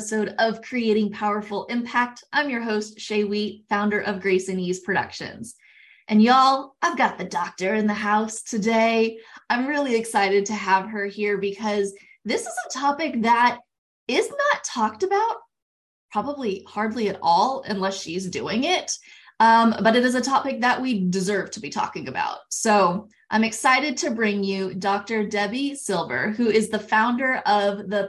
episode of Creating Powerful Impact. I'm your host, Shay Wheat, founder of Grace and Ease Productions. And y'all, I've got the doctor in the house today. I'm really excited to have her here because this is a topic that is not talked about, probably hardly at all, unless she's doing it. Um, but it is a topic that we deserve to be talking about. So I'm excited to bring you Dr. Debi Silber, who is the founder of the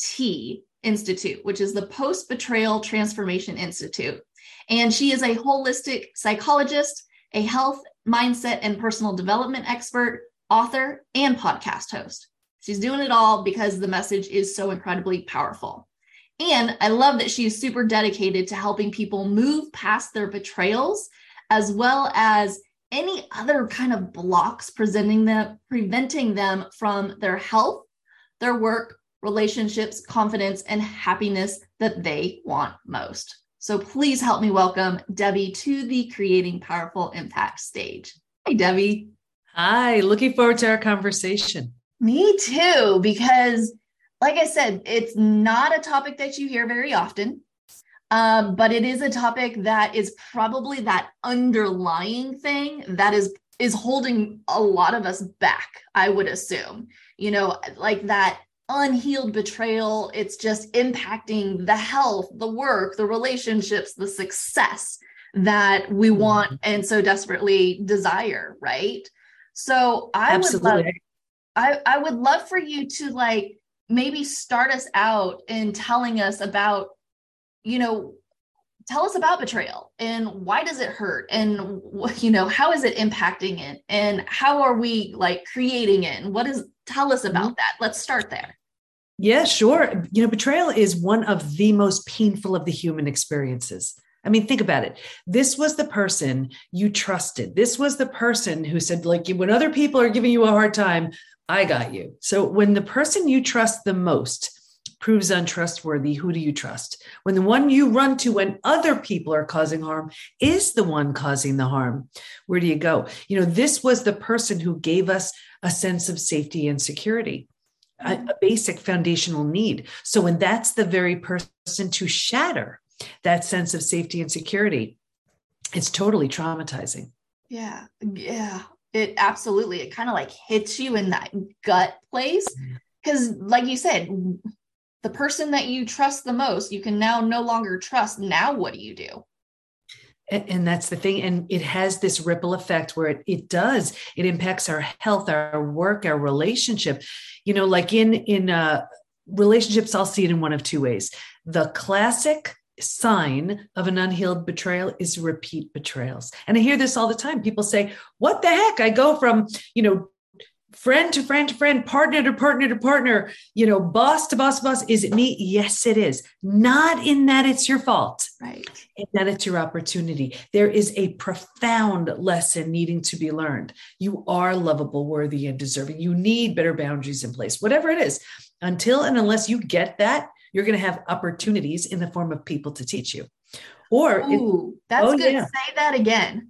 PBT Institute, which is the Post Betrayal Transformation Institute. And she is a holistic psychologist, a health, mindset, and personal development expert, author, and podcast host. She's doing it all because the message is so incredibly powerful. And I love that she's super dedicated to helping people move past their betrayals, as well as any other kind of blocks presenting them, preventing them from their health, their work, relationships, confidence, and happiness that they want most. So please help me welcome Debi to the Creating Powerful Impact stage. Hi, Debi. Hi, looking forward to our conversation. Me too, because like I said, it's not a topic that you hear very often, um, but it is a topic that is probably that underlying thing that is is holding a lot of us back. I would assume, you know, like that unhealed betrayal. It's just impacting the health, the work, the relationships, the success that we mm-hmm. want and so desperately desire, right? So I Absolutely. would love, I, I would love for you to like maybe start us out in telling us about, you know, tell us about betrayal and why does it hurt and you know how is it impacting it and how are we like creating it and what is tell us about mm-hmm. that let's start there yeah sure you know betrayal is one of the most painful of the human experiences I mean, think about it. This was the person you trusted. This was the person who said, like, when other people are giving you a hard time, I got you. So when the person you trust the most proves untrustworthy, who do you trust? When the one you run to when other people are causing harm is the one causing the harm, where do you go? You know, this was the person who gave us a sense of safety and security. A, a basic foundational need. So, when that's the very person to shatter that sense of safety and security, it's totally traumatizing. Yeah. Yeah it absolutely it kind of like hits you in that gut place because mm-hmm. like you said the person that you trust the most you can now no longer trust now what do you do and, that's the thing and it has this ripple effect where it, it does it impacts our health our work our relationship you know like in in uh relationships i'll see it in one of two ways the classic sign of an unhealed betrayal is repeat betrayals. And I hear this all the time. People say, What the heck? I go from, you know, friend to friend to friend, partner to partner to partner, you know, boss to boss to boss. Is it me? Yes, it is. Not in that it's your fault, right? In that it's your opportunity. There is a profound lesson needing to be learned. You are lovable, worthy, and deserving. You need better boundaries in place, whatever it is. Until and unless you get that, you're going to have opportunities in the form of people to teach you. Or Ooh, it, that's oh, good. Yeah. Say that again.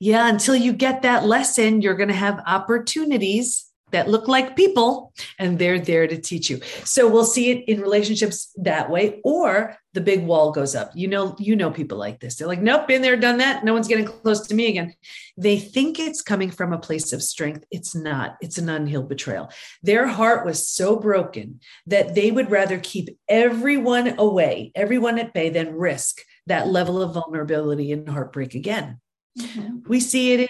Yeah, until you get that lesson, you're going to have opportunities that look like people and they're there to teach you. So we'll see it in relationships that way or the big wall goes up. You know you know people like this. They're like nope, been there done that. No one's getting close to me again. They think it's coming from a place of strength. It's not. It's an unhealed betrayal. Their heart was so broken that they would rather keep everyone away, everyone at bay than risk that level of vulnerability and heartbreak again. Mm-hmm. We see it in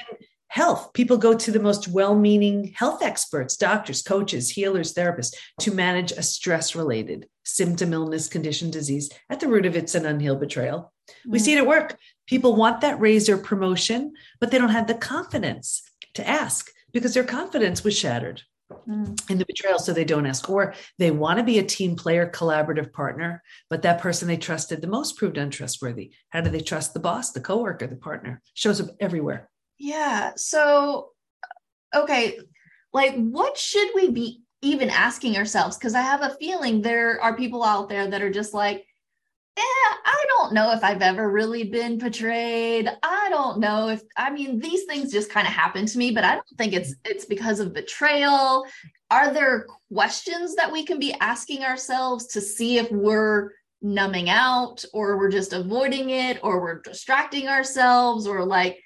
health. People go to the most well meaning health experts, doctors, coaches, healers, therapists to manage a stress related symptom, illness, condition, disease. At the root of it's an unhealed betrayal. Mm-hmm. We see it at work. People want that raise or promotion, but they don't have the confidence to ask because their confidence was shattered. Mm. In the betrayal, so they don't ask, or they want to be a team player, collaborative partner, but that person they trusted the most proved untrustworthy. How do they trust the boss, the coworker, the partner? Shows up everywhere. Yeah. So, okay, like what should we be even asking ourselves? Because I have a feeling there are people out there that are just like, yeah, I don't know if I've ever really been betrayed. I don't know if I mean these things just kind of happen to me, but I don't think it's it's because of betrayal. Are there questions that we can be asking ourselves to see if we're numbing out or we're just avoiding it or we're distracting ourselves or like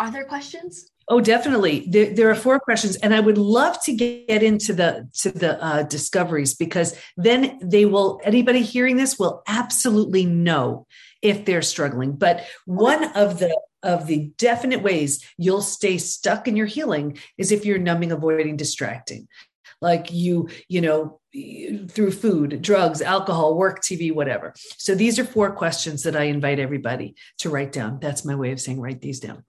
are there questions? Oh, definitely. There, there, are four questions, and I would love to get into the to the uh, discoveries because then they will. Anybody hearing this will absolutely know if they're struggling. But one of the of the definite ways you'll stay stuck in your healing is if you're numbing, avoiding, distracting like you you know through food drugs alcohol work tv whatever. So these are four questions that i invite everybody to write down. That's my way of saying write these down.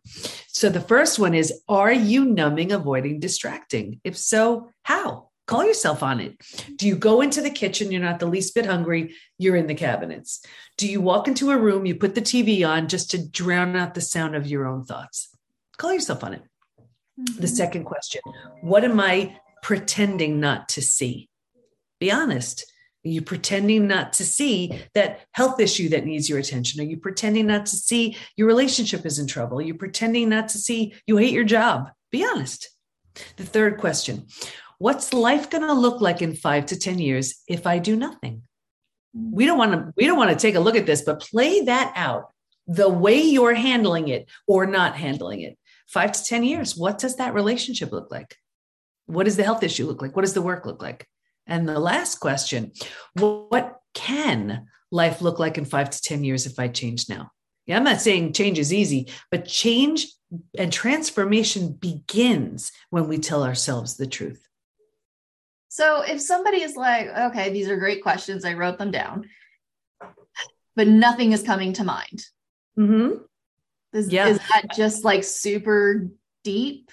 So the first one is are you numbing avoiding distracting? If so how? Call yourself on it. Do you go into the kitchen? You're not the least bit hungry. You're in the cabinets. Do you walk into a room? You put the tv on just to drown out the sound of your own thoughts. Call yourself on it. Mm-hmm. the second question what am i pretending not to see? Be honest. Are you pretending not to see that health issue that needs your attention? Are you pretending not to see your relationship is in trouble? Are you pretending not to see you hate your job? Be honest. The third question What's life going to look like in five to 10 years if I do nothing? Hmm. We don't want to, we don't want to take a look at this, but play that out the way you're handling it or not handling it. Five to 10 years, what does that relationship look like? What does the health issue look like? What does the work look like? And the last question what can life look like in five to 10 years if I change now? Yeah, I'm not saying change is easy, but change and transformation begins when we tell ourselves the truth. So if somebody is like, okay, these are great questions, I wrote them down, but nothing is coming to mind. Mm-hmm. Is, yeah. is that just like super deep?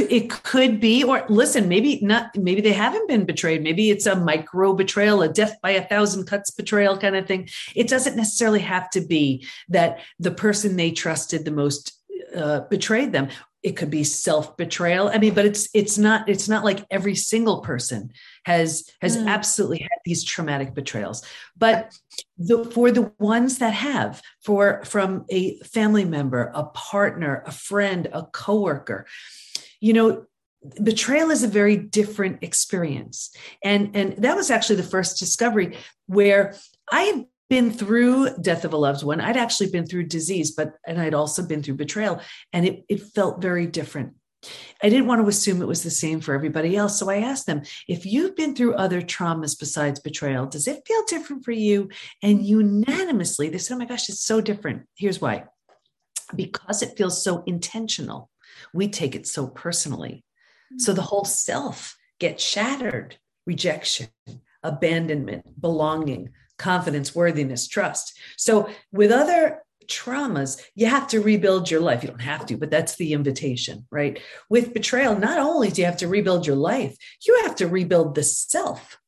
It could be or listen maybe not maybe they haven't been betrayed. Maybe it's a micro betrayal a death by a thousand cuts betrayal kind of thing. It doesn't necessarily have to be that the person they trusted the most uh, betrayed them. It could be self betrayal i mean but it's it's not it's not like every single person has has mm. absolutely had these traumatic betrayals. But the, for the ones that have for from a family member a partner a friend a coworker you know, betrayal is a very different experience. And, and that was actually the first discovery where I had been through death of a loved one. I'd actually been through disease, but and I'd also been through betrayal. And it, it felt very different. I didn't want to assume it was the same for everybody else. So I asked them, if you've been through other traumas besides betrayal, does it feel different for you? And unanimously, they said, oh my gosh, it's so different. Here's why because it feels so intentional we take it so personally. So the mm. whole self gets shattered rejection, abandonment, belonging, confidence, worthiness, trust. So with other traumas, you have to rebuild your life. You don't have to, but that's the invitation, right? With betrayal, not only do you have to rebuild your life, you have to rebuild the self.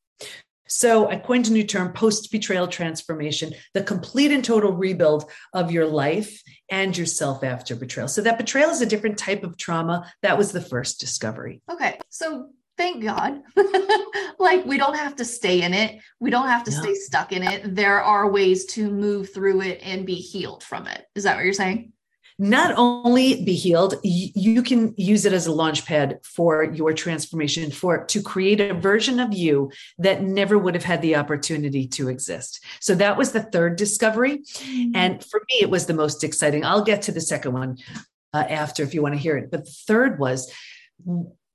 So I coined a new term post betrayal transformation, the complete and total rebuild of your life and yourself after betrayal. So that betrayal is a different type of trauma. That was the first discovery. Okay. So thank God. like we don't have to stay in it. We don't have to no. stay stuck in it. There are ways to move through it and be healed from it. Is that what you're saying? Not only be healed you can use it as a launch pad for your transformation for to create a version of you that never would have had the opportunity to exist. So that was the third discovery. Mm-hmm. and for me it was the most exciting. I'll get to the second one uh, after if you want to hear it. But the third was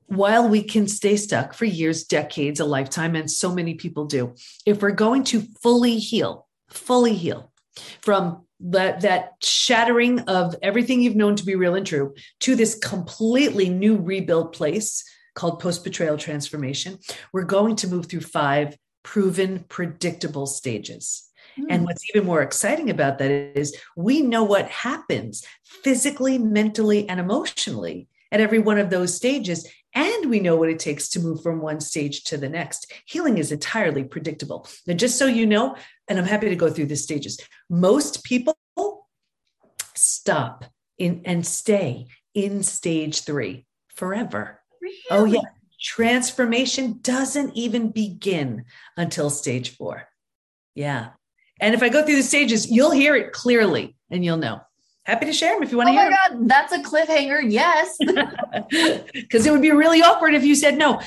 while we can stay stuck for years decades a lifetime and so many people do if we're going to fully heal fully heal from that that shattering of everything you've known to be real and true to this completely new rebuilt place called post betrayal transformation we're going to move through five proven predictable stages mm. and what's even more exciting about that is we know what happens physically mentally and emotionally at every one of those stages and we know what it takes to move from one stage to the next. Healing is entirely predictable. Now, just so you know, and I'm happy to go through the stages, most people stop in and stay in stage three forever. Really? Oh, yeah. Transformation doesn't even begin until stage four. Yeah. And if I go through the stages, you'll hear it clearly and you'll know. Happy to share them if you want oh to hear. Oh my God, that's a cliffhanger. Yes. Because it would be really awkward if you said no.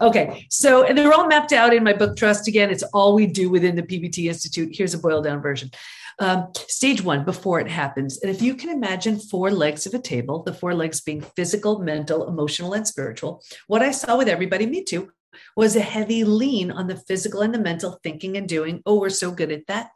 Okay. So, and they're all mapped out in my book, Trust Again. It's all we do within the PBT Institute. Here's a boiled down version. Um, stage one, before it happens. And if you can imagine four legs of a table, the four legs being physical, mental, emotional, and spiritual, what I saw with everybody, me too, was a heavy lean on the physical and the mental thinking and doing. Oh, we're so good at that.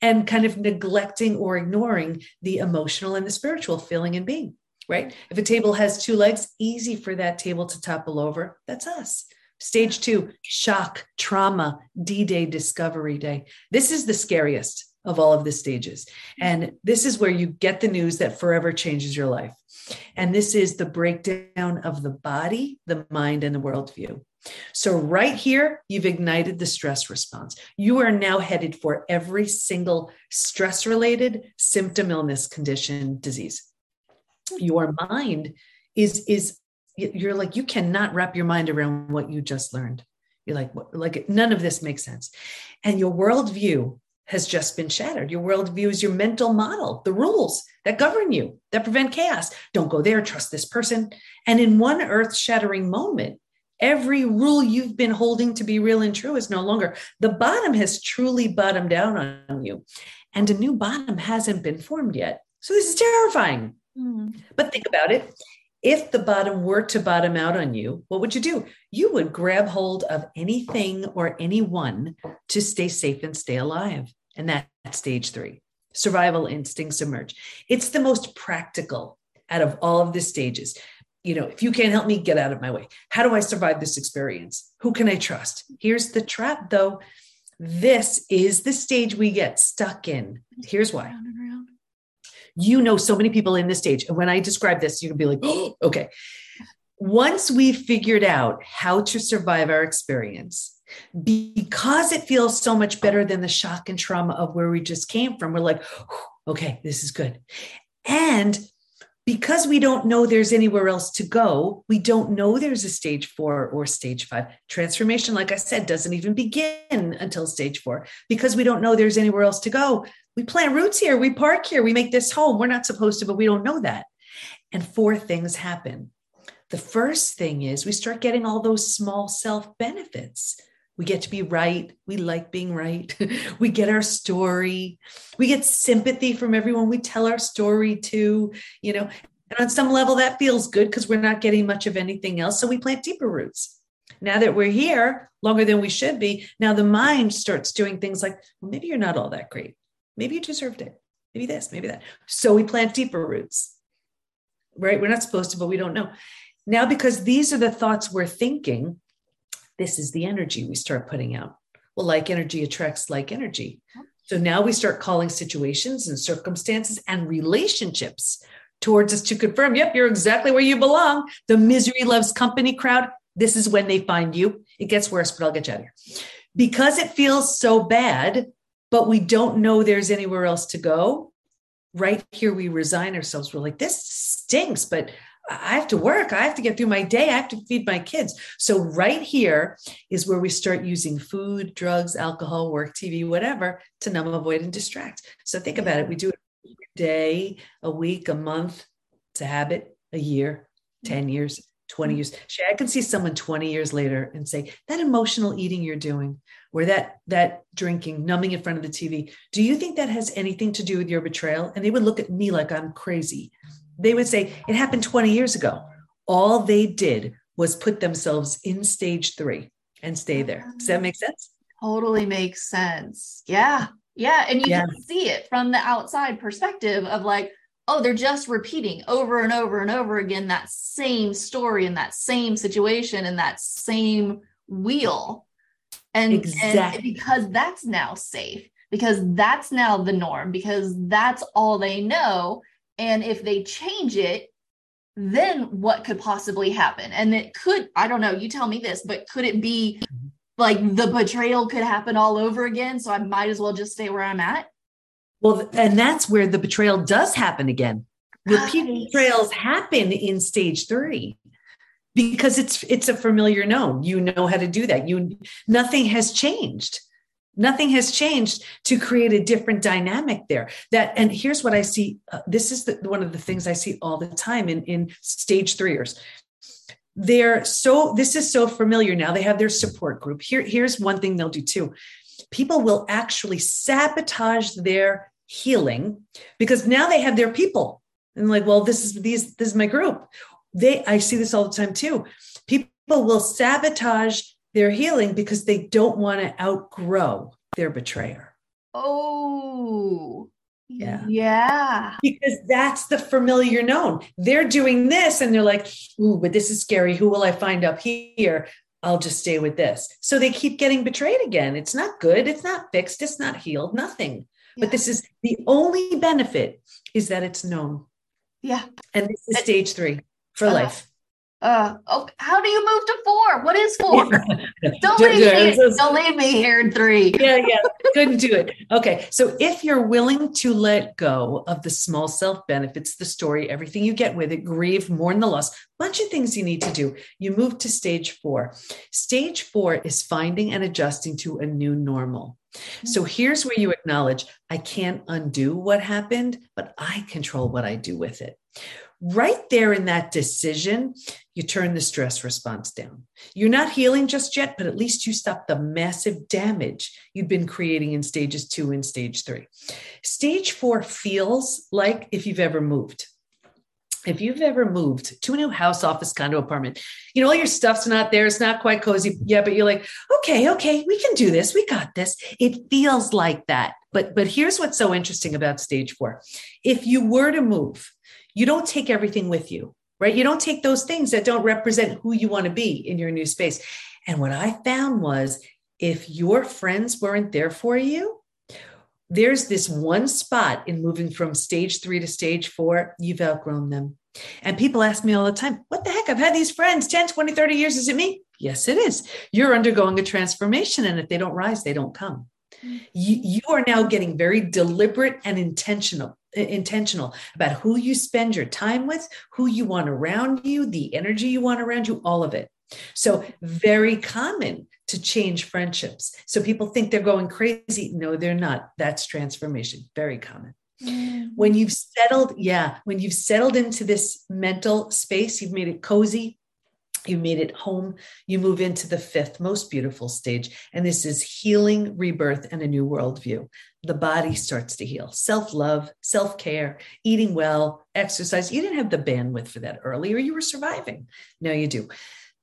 And kind of neglecting or ignoring the emotional and the spiritual feeling and being, right? If a table has two legs, easy for that table to topple over. That's us. Stage two, shock, trauma, D Day, discovery day. This is the scariest of all of the stages. And this is where you get the news that forever changes your life. And this is the breakdown of the body, the mind, and the worldview. So, right here, you've ignited the stress response. You are now headed for every single stress related symptom, illness, condition, disease. Your mind is, is, you're like, you cannot wrap your mind around what you just learned. You're like, like none of this makes sense. And your worldview has just been shattered. Your worldview is your mental model, the rules that govern you, that prevent chaos. Don't go there, trust this person. And in one earth shattering moment, every rule you've been holding to be real and true is no longer. The bottom has truly bottomed down on you, and a new bottom hasn't been formed yet. So this is terrifying. Mm. But think about it. If the bottom were to bottom out on you, what would you do? You would grab hold of anything or anyone to stay safe and stay alive. And that's stage three. Survival instincts emerge. It's the most practical out of all of the stages. You know, if you can't help me, get out of my way. How do I survive this experience? Who can I trust? Here's the trap, though. This is the stage we get stuck in. Here's why. You know, so many people in this stage. And when I describe this, you can be like, oh, okay. Once we've figured out how to survive our experience, because it feels so much better than the shock and trauma of where we just came from. We're like, okay, this is good. And because we don't know there's anywhere else to go, we don't know there's a stage four or stage five. Transformation, like I said, doesn't even begin until stage four because we don't know there's anywhere else to go. We plant roots here, we park here, we make this home. We're not supposed to, but we don't know that. And four things happen. The first thing is we start getting all those small self benefits we get to be right. We like being right. we get our story. We get sympathy from everyone we tell our story to, you know. And on some level, that feels good because we're not getting much of anything else. So we plant deeper roots. Now that we're here longer than we should be, now the mind starts doing things like, well, maybe you're not all that great. Maybe you deserved it. Maybe this, maybe that. So we plant deeper roots, right? We're not supposed to, but we don't know. Now, because these are the thoughts we're thinking, this is the energy we start putting out. Well, like energy attracts like energy. So now we start calling situations and circumstances and relationships towards us to confirm, yep, you're exactly where you belong. The misery loves company crowd. This is when they find you. It gets worse, but I'll get you out of here. Because it feels so bad, but we don't know there's anywhere else to go. Right here, we resign ourselves. We're like, this stinks, but I have to work. I have to get through my day. I have to feed my kids. So, right here is where we start using food, drugs, alcohol, work, TV, whatever to numb, avoid, and distract. So, think about it. We do it a day, a week, a month. It's a habit, a year, 10 years, 20 years. I can see someone 20 years later and say, that emotional eating you're doing, or that that drinking, numbing in front of the TV, do you think that has anything to do with your betrayal? And they would look at me like I'm crazy they would say it happened 20 years ago. All they did was put themselves in stage three and stay there. Does that make sense? Totally makes sense. Yeah. Yeah. And you yeah. can see it from the outside perspective of like, oh, they're just repeating over and over and over again that same story and that same situation and that same wheel. And, exactly. and because that's now safe, because that's now the norm, because that's all they know and if they change it, then what could possibly happen? And it could, I don't know, you tell me this, but could it be mm-hmm. like the betrayal could happen all over again? So I might as well just stay where I'm at. Well, and that's where the betrayal does happen again. Repeat right. betrayals happen in stage three because it's it's a familiar known. You know how to do that. You nothing has changed. Nothing has changed to create a different dynamic there. That and here's what I see. Uh, this is the, one of the things I see all the time in in stage threeers. They're so this is so familiar now. They have their support group. Here, here's one thing they'll do too. People will actually sabotage their healing because now they have their people and like, well, this is these this is my group. They I see this all the time too. People will sabotage their healing because they don't want to outgrow their betrayer. Oh, yeah. Yeah. Because that's the familiar known. They're doing this and they're like, ooh, but this is scary. Who will I find up here? I'll just stay with this. So they keep getting betrayed again. It's not good. It's not fixed. It's not healed. Nothing. Yeah. But this is the only benefit is that it's known. Yeah. And this is stage three for uh, life. Uh, oh, how do you move to four? What is four? don't, leave me, don't leave me here in three. yeah, yeah, couldn't do it. Okay, so if you're willing to let go of the small self benefits, the story, everything you get with it, grieve, mourn the loss, bunch of things you need to do. You move to stage four. Stage four is finding and adjusting to a new normal. So here's where you acknowledge I can't undo what happened, but I control what I do with it right there in that decision, you turn the stress response down. You're not healing just yet, but at least you stop the massive damage you've been creating in stages two and stage three. Stage four feels like if you've ever moved. If you've ever moved to a new house, office, condo, apartment, you know, all your stuff's not there. It's not quite cozy. Yeah, but you're like, okay, okay, we can do this. We got this. It feels like that. But but here's what's so interesting about stage four. If you were to move, you don't take everything with you, right? You don't take those things that don't represent who you want to be in your new space. And what I found was if your friends weren't there for you, there's this one spot in moving from stage three to stage four, you've outgrown them. And people ask me all the time, what the heck? I've had these friends 10, 20, 30 years. Is it me? Yes, it is. You're undergoing a transformation. And if they don't rise, they don't come. Mm-hmm. You, you are now getting very deliberate and intentional intentional about who you spend your time with, who you want around you, the energy you want around you, all of it. So, very common to change friendships. So, people think they're going crazy. No, they're not. That's transformation. Very common. Mm. When you've settled, yeah, when you've settled into this mental space, you've made it cozy, you made it home. You move into the fifth most beautiful stage. And this is healing, rebirth, and a new worldview. The body starts to heal. Self love, self care, eating well, exercise. You didn't have the bandwidth for that earlier. You were surviving. Now you do.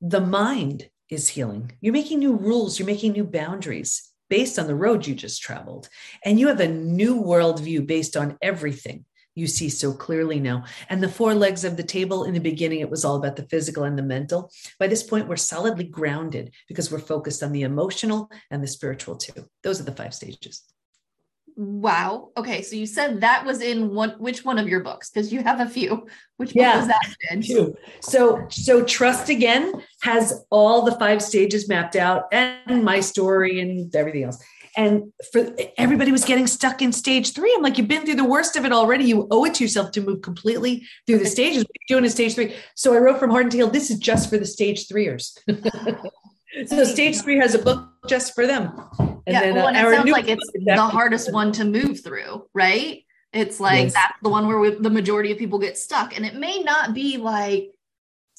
The mind is healing. You're making new rules, you're making new boundaries based on the road you just traveled. And you have a new worldview based on everything you see so clearly now. And the four legs of the table in the beginning, it was all about the physical and the mental. By this point, we're solidly grounded because we're focused on the emotional and the spiritual too. Those are the five stages. Wow. Okay. So you said that was in one which one of your books? Because you have a few. Which yeah, book was that in? Few. So so Trust Again has all the five stages mapped out and my story and everything else and for everybody was getting stuck in stage three. I'm like, you've been through the worst of it already. You owe it to yourself to move completely through the stages. What are you doing in stage three? So I wrote from Hardened to Healed, This is just for the stage threeers. so stage three has a book just for them. And yeah, then, well, uh, it sounds like it's the hardest one to move through, right? It's like yes. that's the one where we, the majority of people get stuck, and it may not be like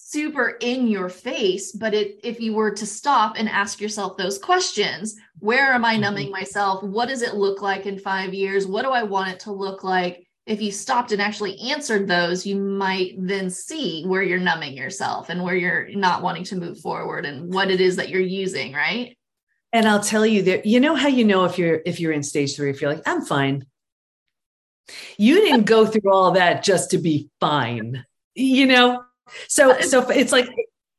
super in your face but it, if you were to stop and ask yourself those questions where am i mm-hmm. numbing myself what does it look like in five years what do i want it to look like if you stopped and actually answered those you might then see where you're numbing yourself and where you're not wanting to move forward and what it is that you're using right and i'll tell you that you know how you know if you're if you're in stage three if you're like i'm fine. You didn't go through all that just to be fine you know? So so it's like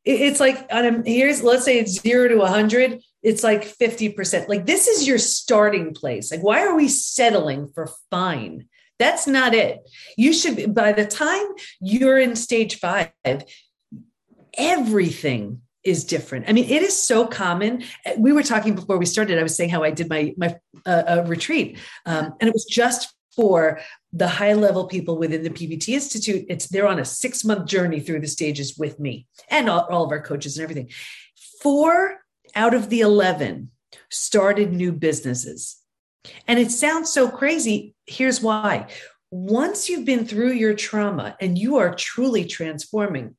it's like on a, here's let's say it's zero to a 100 it's like 50% like this is your starting place. Like why are we settling for fine? That's not it. You should by the time you're in stage five everything is different i mean it is so common we were talking before we started i was saying how i did my my uh, uh, retreat um, and it was just for the high level people within the PBT Institute, it's they're on a six month journey through the stages with me and all, all of our coaches and everything. Four out of the 11 started new businesses. And it sounds so crazy. Here's why. Once you've been through your trauma and you are truly transforming,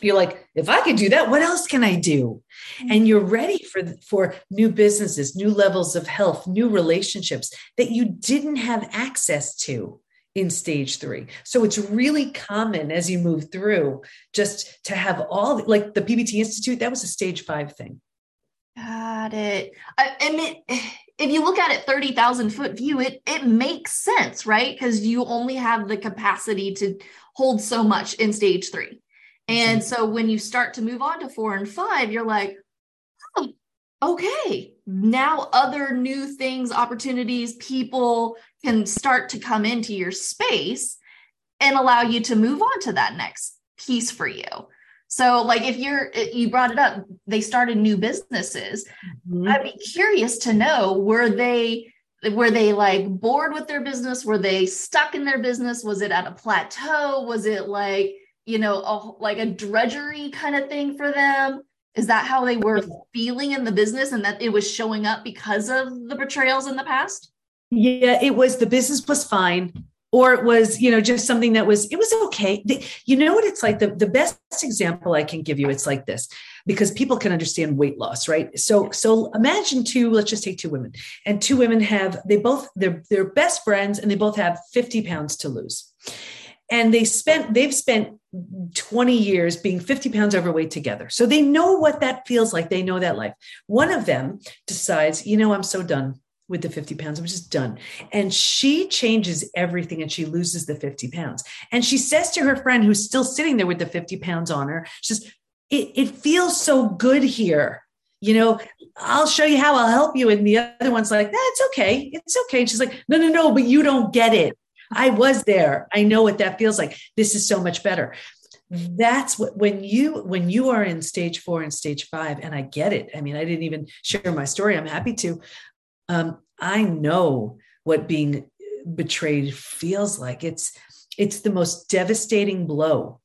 you're like, if I could do that, what else can I do? Mm-hmm. And you're ready for, for new businesses, new levels of health, new relationships that you didn't have access to in stage three. So it's really common as you move through just to have all like the PBT Institute, that was a stage five thing. Got it. I, and it, if you look at it 30,000 foot view, it, it makes sense, right? Because you only have the capacity to hold so much in stage three. And mm-hmm. so when you start to move on to four and five, you're like, oh, okay, now other new things, opportunities, people can start to come into your space and allow you to move on to that next piece for you. So, like if you're, you brought it up, they started new businesses. Mm-hmm. I'd be curious to know were they, were they like bored with their business? Were they stuck in their business? Was it at a plateau? Was it like, you know, a, like a drudgery kind of thing for them? Is that how they were feeling in the business and that it was showing up because of the betrayals in the past? Yeah, it was. The business was fine. Or it was you know just something that was it was okay. You know what it's like? The, the best example i can give you it's like this because people can understand weight loss right? So so imagine two let's just take two women. And two women have they both they're they're best friends and they both have 50 pounds to lose and they spent they've spent 20 years being 50 pounds overweight together so they know what that feels like they know that life one of them decides you know i'm so done with the 50 pounds i'm just done and she changes everything and she loses the 50 pounds and she says to her friend who's still sitting there with the 50 pounds on her she says it, it feels so good here you know, I'll show you how I'll help you. And the other one's like, that's okay. It's okay. And she's like, no, no, no, but you don't get it. I was there. I know what that feels like. This is so much better. That's what when you when you are in stage four and stage five, and I get it. I mean, I didn't even share my story. I'm happy to. Um, I know what being betrayed feels like. It's it's the most devastating blow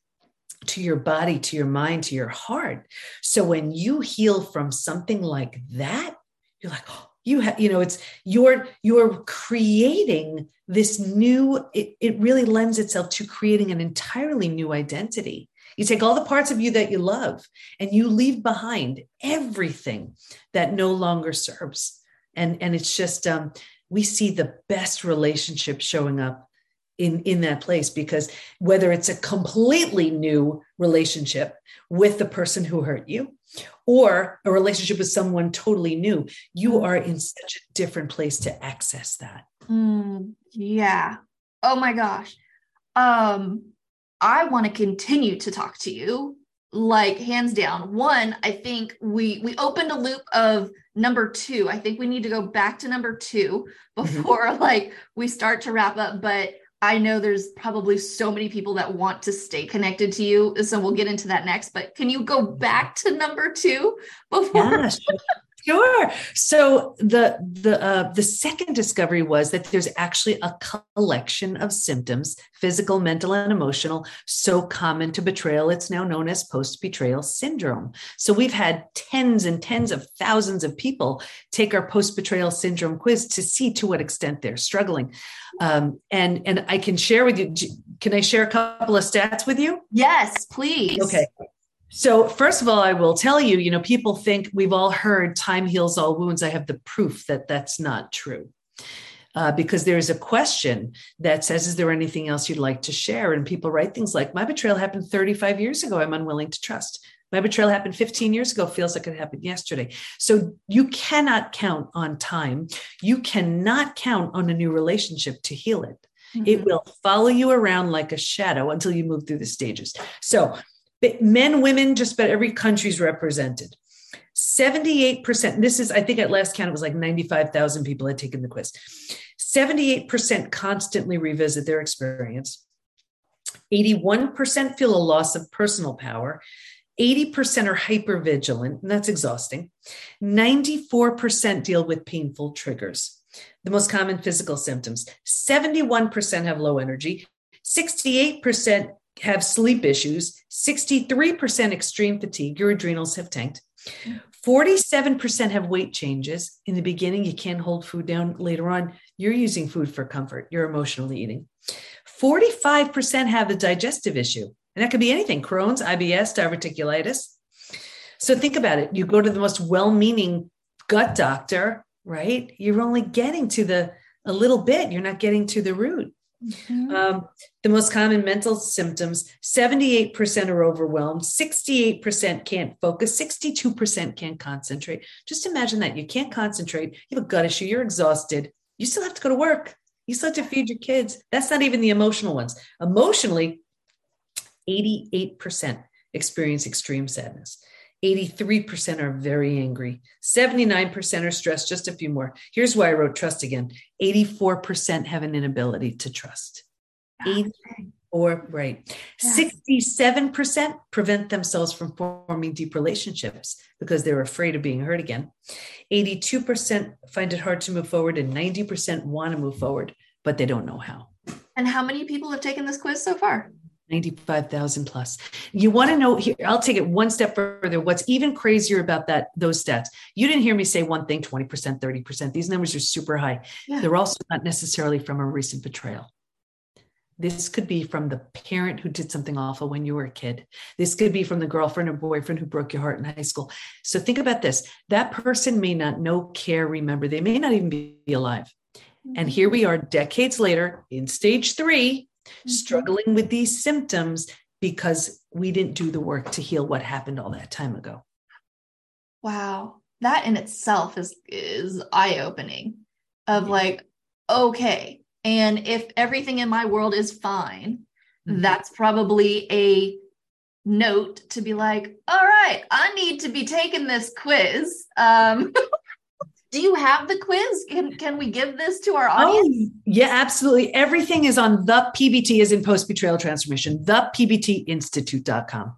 to your body, to your mind, to your heart. So when you heal from something like that, you're like, oh, you have you know it's you're you're creating this new it, it really lends itself to creating an entirely new identity. You take all the parts of you that you love and you leave behind everything that no longer serves. And and it's just um we see the best relationship showing up in in that place because whether it's a completely new relationship with the person who hurt you or a relationship with someone totally new, you are in such a different place to access that. Mm, yeah. Oh my gosh. Um, I want to continue to talk to you like hands down one i think we we opened a loop of number two i think we need to go back to number two mm-hmm. before mm-hmm. like we start to wrap up but I know there's probably so many people that want to stay connected to you. So we'll get into that next. But can you go back to number two before? Yes. Sure. So the the uh, the second discovery was that there's actually a collection of symptoms, physical, mental, and emotional, so common to betrayal. It's now known as post betrayal syndrome. So we've had tens and tens of thousands of people take our post betrayal syndrome quiz to see to what extent they're struggling. Um, and and I can share with you. Can I share a couple of stats with you? Yes, please. Okay. So, first of all, I will tell you, you know, people think we've all heard time heals all wounds. I have the proof that that's not true. Uh, because there's a question that says, Is there anything else you'd like to share? And people write things like, My betrayal happened 35 years ago. I'm unwilling to trust. My betrayal happened 15 years ago, feels like it happened yesterday. So you cannot count on time. You cannot count on a new relationship to heal it. Mm-hmm. It will follow you around like a shadow until you move through the stages. So men, women, just about every country's represented. 78%, this is, I think at last count, it was like 95,000 people had taken the quiz. 78% constantly revisit their experience. 81% feel a loss of personal power. 80% are hyper vigilant, and that's exhausting. 94% deal with painful triggers. The most common physical symptoms 71% have low energy, 68% have sleep issues, 63% extreme fatigue, your adrenals have tanked, 47% have weight changes. In the beginning, you can't hold food down. Later on, you're using food for comfort, you're emotionally eating. 45% have a digestive issue, and that could be anything Crohn's, IBS, diverticulitis. So think about it. You go to the most well meaning gut doctor, right? You're only getting to the a little bit, you're not getting to the root. Mm-hmm. Um, the most common mental symptoms 78% are overwhelmed, 68% can't focus, 62% can't concentrate. Just imagine that you can't concentrate, you have a gut issue, you're exhausted, you still have to go to work, you still have to feed your kids. That's not even the emotional ones. Emotionally, 88% experience extreme sadness. 83% are very angry. 79% are stressed. Just a few more. Here's why I wrote trust again 84% have an inability to trust. 84, right. 67% prevent themselves from forming deep relationships because they're afraid of being hurt again. 82% find it hard to move forward, and 90% want to move forward, but they don't know how. And how many people have taken this quiz so far? 95,000 plus. You want to know here, I'll take it one step further. What's even crazier about that, those stats, you didn't hear me say one thing 20%, 30%. These numbers are super high. Yeah. They're also not necessarily from a recent betrayal. This could be from the parent who did something awful when you were a kid. This could be from the girlfriend or boyfriend who broke your heart in high school. So think about this that person may not know, care, remember. They may not even be alive. And mm-hmm. here we are decades later in stage three mm-hmm. struggling with these symptoms because we didn't do the work to heal what happened all that time ago. Wow. That in itself is is eye-opening of like okay, and if everything in my world is fine, mm-hmm. that's probably a note to be like, all right, I need to be taking this quiz. Um do you have the quiz? Can can we give this to our oh, audience? Oh, yeah, absolutely. Everything is on the PBT is in post betrayal transformation, the pbtinstitute.com.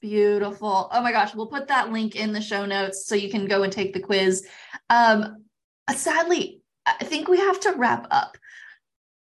Beautiful. Oh my gosh, we'll put that link in the show notes so you can go and take the quiz. Um sadly, I think we have to wrap up.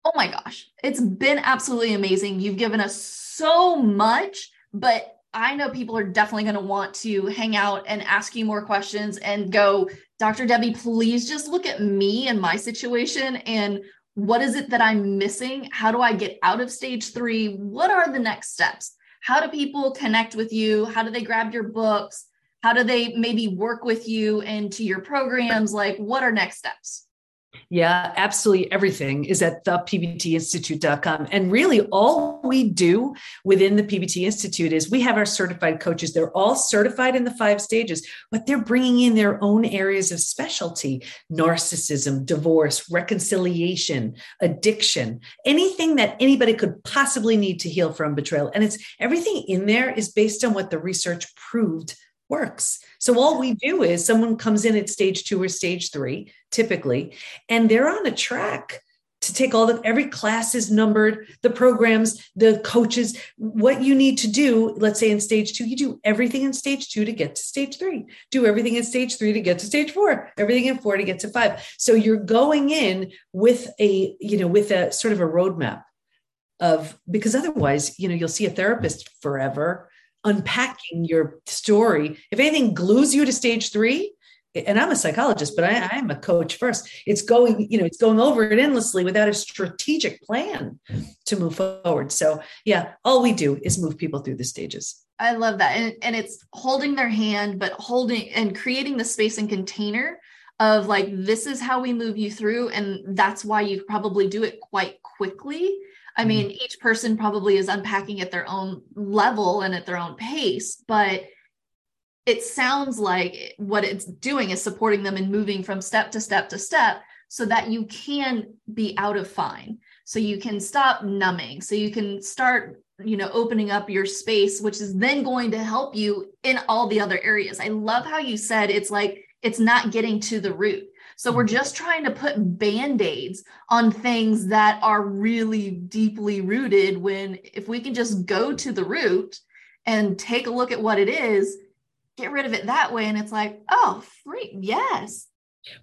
Oh my gosh, it's been absolutely amazing. You've given us so much, but I know people are definitely going to want to hang out and ask you more questions and go, Dr. Debi, please just look at me and my situation and what is it that I'm missing? How do I get out of stage three? What are the next steps? How do people connect with you? How do they grab your books? How do they maybe work with you into your programs? Like, what are next steps? Yeah, absolutely. Everything is at thepbtinstitute.com. And really, all we do within the PBT Institute is we have our certified coaches. They're all certified in the five stages, but they're bringing in their own areas of specialty narcissism, divorce, reconciliation, addiction, anything that anybody could possibly need to heal from betrayal. And it's everything in there is based on what the research proved works. So all we do is someone comes in at stage two or stage three, typically, and they're on a track to take all the every class is numbered, the programs, the coaches, what you need to do. Let's say in stage two, you do everything in stage two to get to stage three, do everything in stage three to get to stage four, everything in four to get to five. So you're going in with a, you know, with a sort of a roadmap of because otherwise, you know, you'll see a therapist forever unpacking your story. If anything glues you to stage three, and I'm a psychologist, but I, am a coach first. It's going, you know, it's going over it endlessly without a strategic plan to move forward. So yeah, all we do is move people through the stages. I love that. And, and it's holding their hand, but holding and creating the space and container of like, this is how we move you through. And that's why you probably do it quite quickly I mean, mm-hmm. each person probably is unpacking at their own level and at their own pace, but it sounds like what it's doing is supporting them in moving from step to step to step so that you can be out of fine. So you can stop numbing. So you can start, you know, opening up your space, which is then going to help you in all the other areas. I love how you said it's like it's not getting to the root so we're mm-hmm. just trying to put band aids on things that are really deeply rooted. When if we can just go to the root and take a look at what it is, get rid of it that way. And it's like, oh, free. Yes.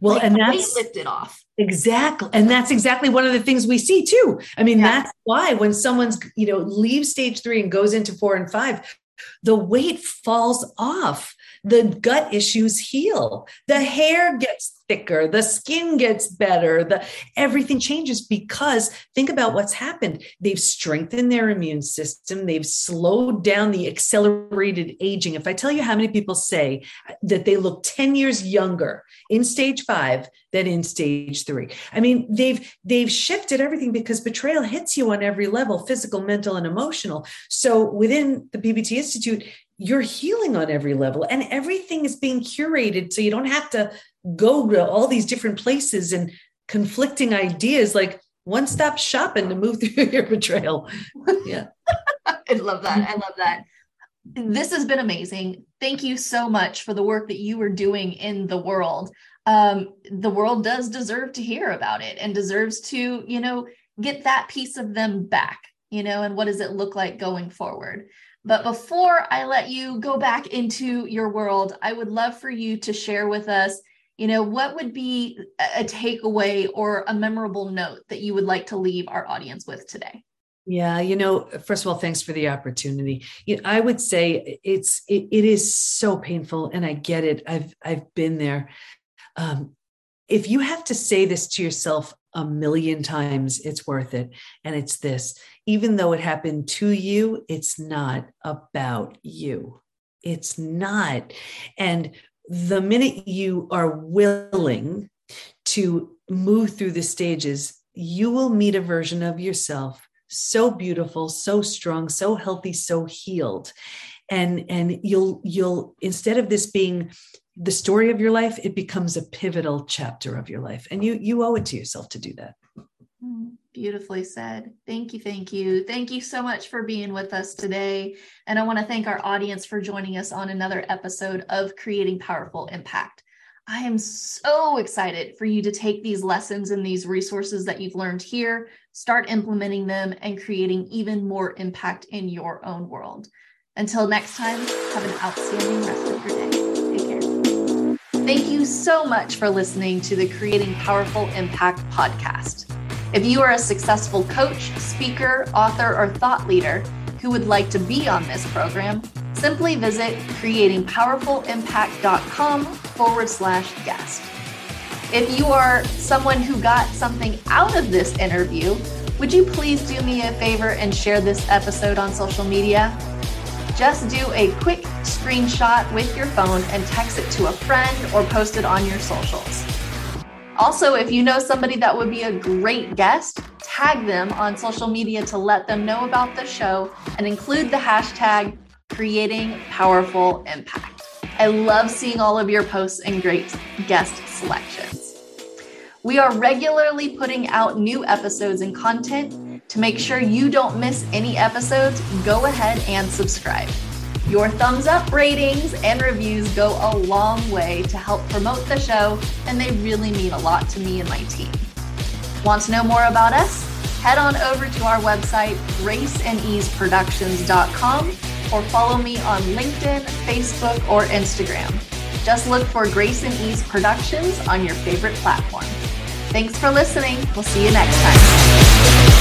Well, like and that's lifted off. Exactly. And that's exactly one of the things we see too. I mean, yeah. that's why when someone's, you know, leaves stage three and goes into four and five, the weight falls off the gut issues heal. The hair gets thicker, the skin gets better, the everything changes because think about what's happened. They've strengthened their immune system, they've slowed down the accelerated aging. If I tell you how many people say that they look 10 years younger in stage 5 than in stage 3. I mean, they've they've shifted everything because betrayal hits you on every level, physical, mental and emotional. So within the PBT Institute, you're healing on every level and everything is being curated so you don't have to go to all these different places and conflicting ideas like one stop shopping to move through your betrayal. Yeah. I love that i love that. This has been amazing. Thank you so much for the work that you are doing in the world. Um, the world does deserve to hear about it and deserves to you know get that piece of them back you know and what does it look like going forward but before I let you go back into your world, I would love for you to share with us, you know, what would be a takeaway or a memorable note that you would like to leave our audience with today? Yeah, you know, first of all, thanks for the opportunity. I would say it's it, it is so painful, and I get it. I've I've been there. Um, if you have to say this to yourself a million times, it's worth it. And it's this even though it happened to you, it's not about you. It's not. And the minute you are willing to move through the stages, you will meet a version of yourself so beautiful, so strong, so healthy, so healed. And and you'll you'll instead of this being the story of your life, it becomes a pivotal chapter of your life. And you you owe it to yourself to do that. Mm, beautifully said. Thank you. Thank you. Thank you so much for being with us today. And I want to thank our audience for joining us on another episode of Creating Powerful Impact. I am so excited for you to take these lessons and these resources that you've learned here, start implementing them, and creating even more impact in your own world. Until next time, have an outstanding rest of your day. Thank you so much for listening to the Creating Powerful Impact podcast. If you are a successful coach, speaker, author, or thought leader who would like to be on this program, simply visit creatingpowerfulimpact.com forward slash guest. If you are someone who got something out of this interview, would you please do me a favor and share this episode on social media? Just do a quick screenshot with your phone and text it to a friend or post it on your socials. Also, if you know somebody that would be a great guest, tag them on social media to let them know about the show and include the hashtag creating powerful impact. I love seeing all of your posts and great guest selections. We are regularly putting out new episodes and content to make sure you don't miss any episodes, go ahead and subscribe. Your thumbs up ratings and reviews go a long way to help promote the show, and they really mean a lot to me and my team. Want to know more about us? Head on over to our website, graceandeaseproductions.com, or follow me on LinkedIn, Facebook, or Instagram. Just look for Grace and Ease Productions on your favorite platform. Thanks for listening. We'll see you next time.